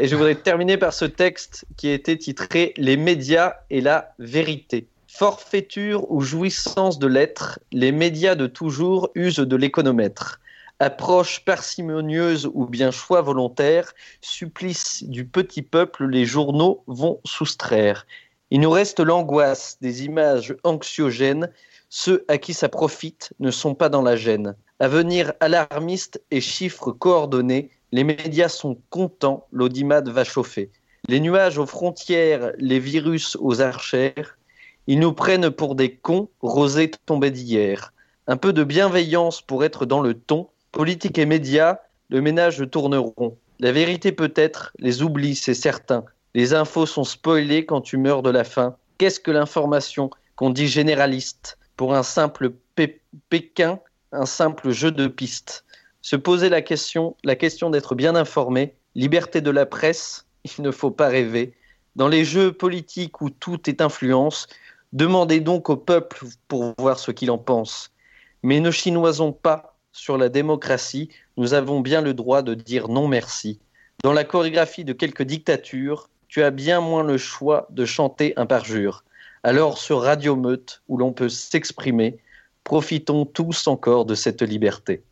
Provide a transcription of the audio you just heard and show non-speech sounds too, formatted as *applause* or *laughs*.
Et je voudrais terminer par ce texte qui été titré Les médias et la vérité. Forfaiture ou jouissance de l'être, les médias de toujours usent de l'économètre. Approche parcimonieuse ou bien choix volontaire, supplice du petit peuple, les journaux vont soustraire. Il nous reste l'angoisse des images anxiogènes. Ceux à qui ça profite ne sont pas dans la gêne. Avenir alarmiste et chiffres coordonnés, les médias sont contents, l'audimat va chauffer. Les nuages aux frontières, les virus aux archères, ils nous prennent pour des cons, rosés tombés d'hier. Un peu de bienveillance pour être dans le ton, politique et médias, le ménage tourneront. La vérité peut-être, les oublis, c'est certain. Les infos sont spoilées quand tu meurs de la faim. Qu'est-ce que l'information qu'on dit généraliste Pour un simple Pékin, un simple jeu de piste? Se poser la question, la question d'être bien informé, liberté de la presse, *laughs* il ne faut pas rêver. Dans les jeux politiques où tout est influence, demandez donc au peuple pour voir ce qu'il en pense. Mais ne chinoisons pas sur la démocratie, nous avons bien le droit de dire non merci. Dans la chorégraphie de quelques dictatures, tu as bien moins le choix de chanter un parjure. Alors sur Radio Meute, où l'on peut s'exprimer, profitons tous encore de cette liberté.